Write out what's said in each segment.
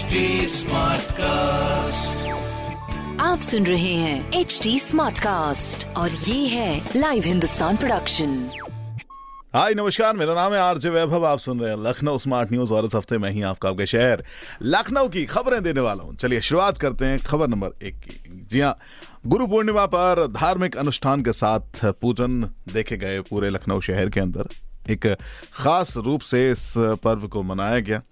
HD Smartcast. आप सुन रहे हैं एच डी स्मार्ट कास्ट और ये है लाइव हिंदुस्तान प्रोडक्शन हाय नमस्कार मेरा नाम है आरजे वैभव आप सुन रहे हैं लखनऊ स्मार्ट न्यूज़ और इस हफ़्ते में ही आपका आपके शहर लखनऊ की खबरें देने वाला हूँ। चलिए शुरुआत करते हैं खबर नंबर एक की। जी हाँ गुरु पूर्णिमा पर धार्मिक अनुष्ठान के साथ पूजन देखे गए पूरे लखनऊ शहर के अंदर। एक खास रूप से इस पर्व को मनाया गया।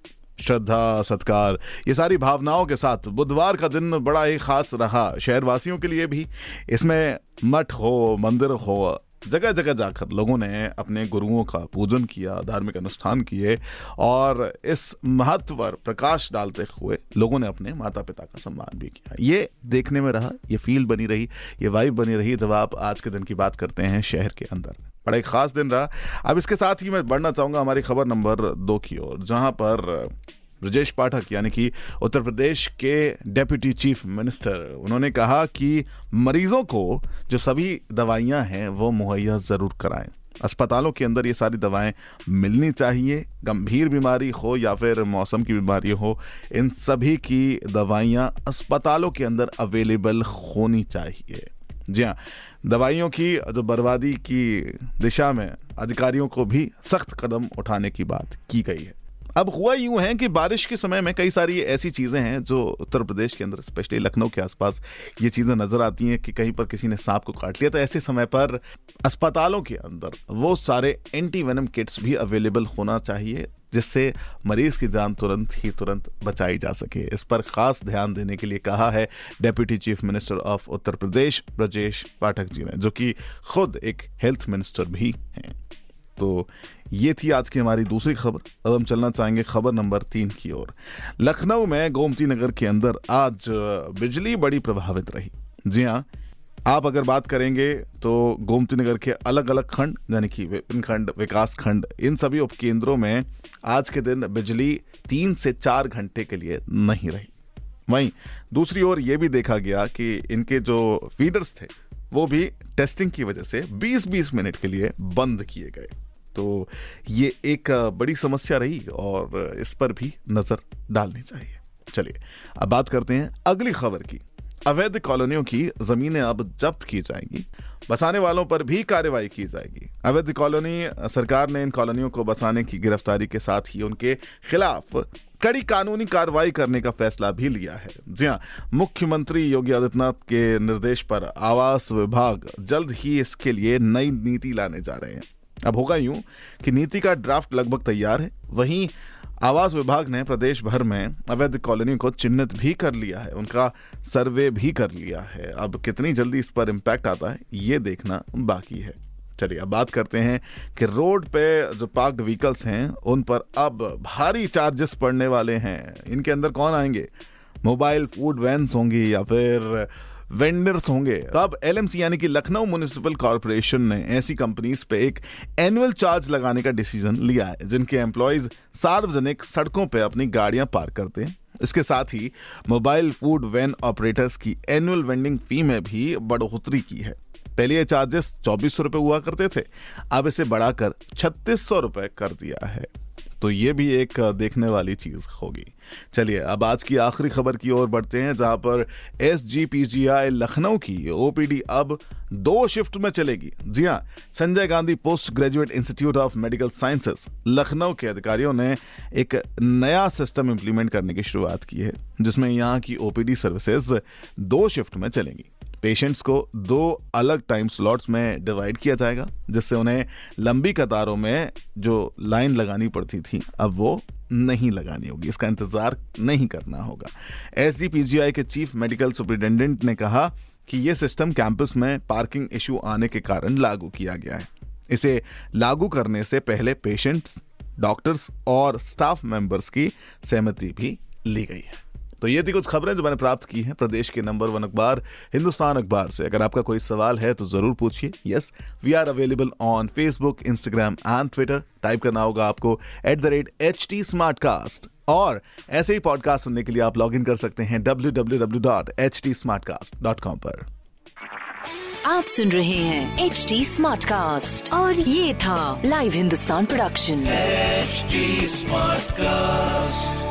श्रद्धा, सत्कार, ये सारी भावनाओं के साथ बुधवार का दिन बड़ा ही खास रहा, शहरवासियों के लिए भी। इसमें मठ हो, मंदिर हो जगह जगह जाकर लोगों ने अपने गुरुओं का पूजन किया, धार्मिक अनुष्ठान किए और इस महत्व पर प्रकाश डालते हुए लोगों ने अपने माता पिता का सम्मान भी किया। ये देखने में रहा, ये फील बनी रही, ये वाइब बनी रही जब आप आज के दिन की बात करते हैं शहर के अंदर। बड़ा एक खास दिन रहा। अब इसके साथ ही मैं बढ़ना चाहूँगा हमारी खबर नंबर दो की ओर, जहाँ पर ब्रजेश पाठक, यानी कि उत्तर प्रदेश के डेप्यूटी चीफ मिनिस्टर, उन्होंने कहा कि मरीजों को जो सभी दवाइयाँ हैं, वो मुहैया ज़रूर कराएँ। अस्पतालों के अंदर ये सारी दवाएँ मिलनी चाहिए। गंभीर बीमारी हो या फिर मौसम की बीमारी हो, इन सभी की दवाइयाँ अस्पतालों के अंदर अवेलेबल होनी चाहिए। जी हाँ दवाइयों की जो बर्बादी की दिशा में अधिकारियों को भी सख्त कदम उठाने की बात की गई है। अब हुआ यूँ है कि बारिश के समय में कई सारी ऐसी चीज़ें हैं जो उत्तर प्रदेश के अंदर स्पेशली लखनऊ के आसपास, ये चीज़ें नज़र आती हैं कि कहीं पर किसी ने सांप को काट लिया। तो ऐसे समय पर अस्पतालों के अंदर वो सारे एंटी वेनम किट्स भी अवेलेबल होना चाहिए, जिससे मरीज़ की जान तुरंत ही तुरंत बचाई जा सके। इस पर खास ध्यान देने के लिए कहा है deputy chief minister of Uttar Pradesh Brajesh Pathak ji ने, जो कि खुद एक हेल्थ मिनिस्टर भी हैं। तो ये थी आज की हमारी दूसरी खबर। अब हम चलना चाहेंगे खबर नंबर तीन की ओर। लखनऊ में गोमती नगर के अंदर आज बिजली बड़ी प्रभावित रही। जी हाँ आप अगर बात करेंगे तो गोमती नगर के अलग अलग खंड, यानी कि विपिन खंड, विकास खंड, इन सभी उपकेंद्रों में आज के दिन बिजली तीन से चार घंटे के लिए नहीं रही। वहीं दूसरी ओर यह भी देखा गया कि इनके जो फीडर्स थे, वो भी टेस्टिंग की वजह से 20-20 मिनट के लिए बंद किए गए। तो ये एक बड़ी समस्या रही और इस पर भी नज़र डालनी चाहिए। चलिए, अब बात करते हैं अगली खबर की। अवैध कॉलोनियों की जमीनें अब जब्त की जाएँगी, बसाने वालों पर भी कार्रवाई की जाएगी। अवैध कॉलोनी, सरकार ने इन कॉलोनियों को बसाने की गिरफ्तारी के साथ ही उनके खिलाफ कड़ी कानूनी कार्रवाई करने का फैसला भी लिया है। जी हाँ मुख्यमंत्री योगी आदित्यनाथ के निर्देश पर आवास विभाग जल्द ही इसके लिए नई नीति लाने जा रहे हैं। अब होगा यूँ कि नीति का ड्राफ्ट लगभग तैयार है। वहीं आवास विभाग ने प्रदेश भर में अवैध कॉलोनी को चिन्हित भी कर लिया है। उनका सर्वे भी कर लिया है। अब कितनी जल्दी इस पर इम्पैक्ट आता है, ये देखना बाकी है। चलिए, अब बात करते हैं कि रोड पे जो पार्क्ड व्हीकल्स हैं, उन पर अब भारी चार्जेस पड़ने वाले हैं। इनके अंदर कौन आएँगे? मोबाइल फ़ूड वैन्स होंगी या फिर वेंडर्स होंगे। अब एल यानी कि लखनऊ म्यूनिसिपल कॉरपोरेशन ने ऐसी कंपनीज़ पे एक एनुअल चार्ज लगाने का डिसीज़न लिया है, जिनके एम्प्लॉयज़ सार्वजनिक सड़कों पर अपनी गाड़ियाँ पार्क करते हैं। इसके साथ ही मोबाइल फ़ूड वैन ऑपरेटर्स की एनुअल वेंडिंग फ़ी में भी बढ़ोतरी की है। पहले ये चार्जेस चौबीस सौ हुआ करते थे, अब इसे बढ़ाकर छत्तीस सौ कर दिया है। तो ये भी एक देखने वाली चीज़ होगी। चलिए, अब आज की आखिरी खबर की ओर बढ़ते हैं, जहाँ पर S G P G I Lucknow की ओपीडी अब दो शिफ्ट में चलेगी। जी हाँ Sanjay Gandhi post graduate institute of medical sciences, Lucknow के अधिकारियों ने एक नया सिस्टम इंप्लीमेंट करने की शुरुआत की है, जिसमें यहाँ की ओपीडी सर्विसेज़ दो शिफ्ट में चलेंगी। पेशेंट्स को दो अलग टाइम स्लॉट्स में डिवाइड किया जाएगा, जिससे उन्हें लंबी कतारों में जो लाइन लगानी पड़ती थी, अब वो नहीं लगानी होगी। इसका इंतज़ार नहीं करना होगा। एसजीपीजीआई के चीफ मेडिकल सुप्रिटेंडेंट ने कहा कि यह सिस्टम कैंपस में पार्किंग इशू आने के कारण लागू किया गया है। इसे लागू करने से पहले पेशेंट्स डॉक्टर्स और स्टाफ मेंबर्स की सहमति भी ली गई है। तो ये थी कुछ खबरें जो मैंने प्राप्त की हैं प्रदेश के नंबर वन अखबार हिंदुस्तान अखबार से। अगर आपका कोई सवाल है तो ज़रूर पूछिए। Yes we are available on Facebook Instagram and Twitter type करना होगा आपको at the rate H T smart cast और ऐसे ही पॉडकास्ट सुनने के लिए आप लॉग इन कर सकते हैं W W W dot H T smart cast dot com पर। आप सुन रहे हैं एच टी स्मार्ट कास्ट और ये था live Hindustan production HD Smartcast.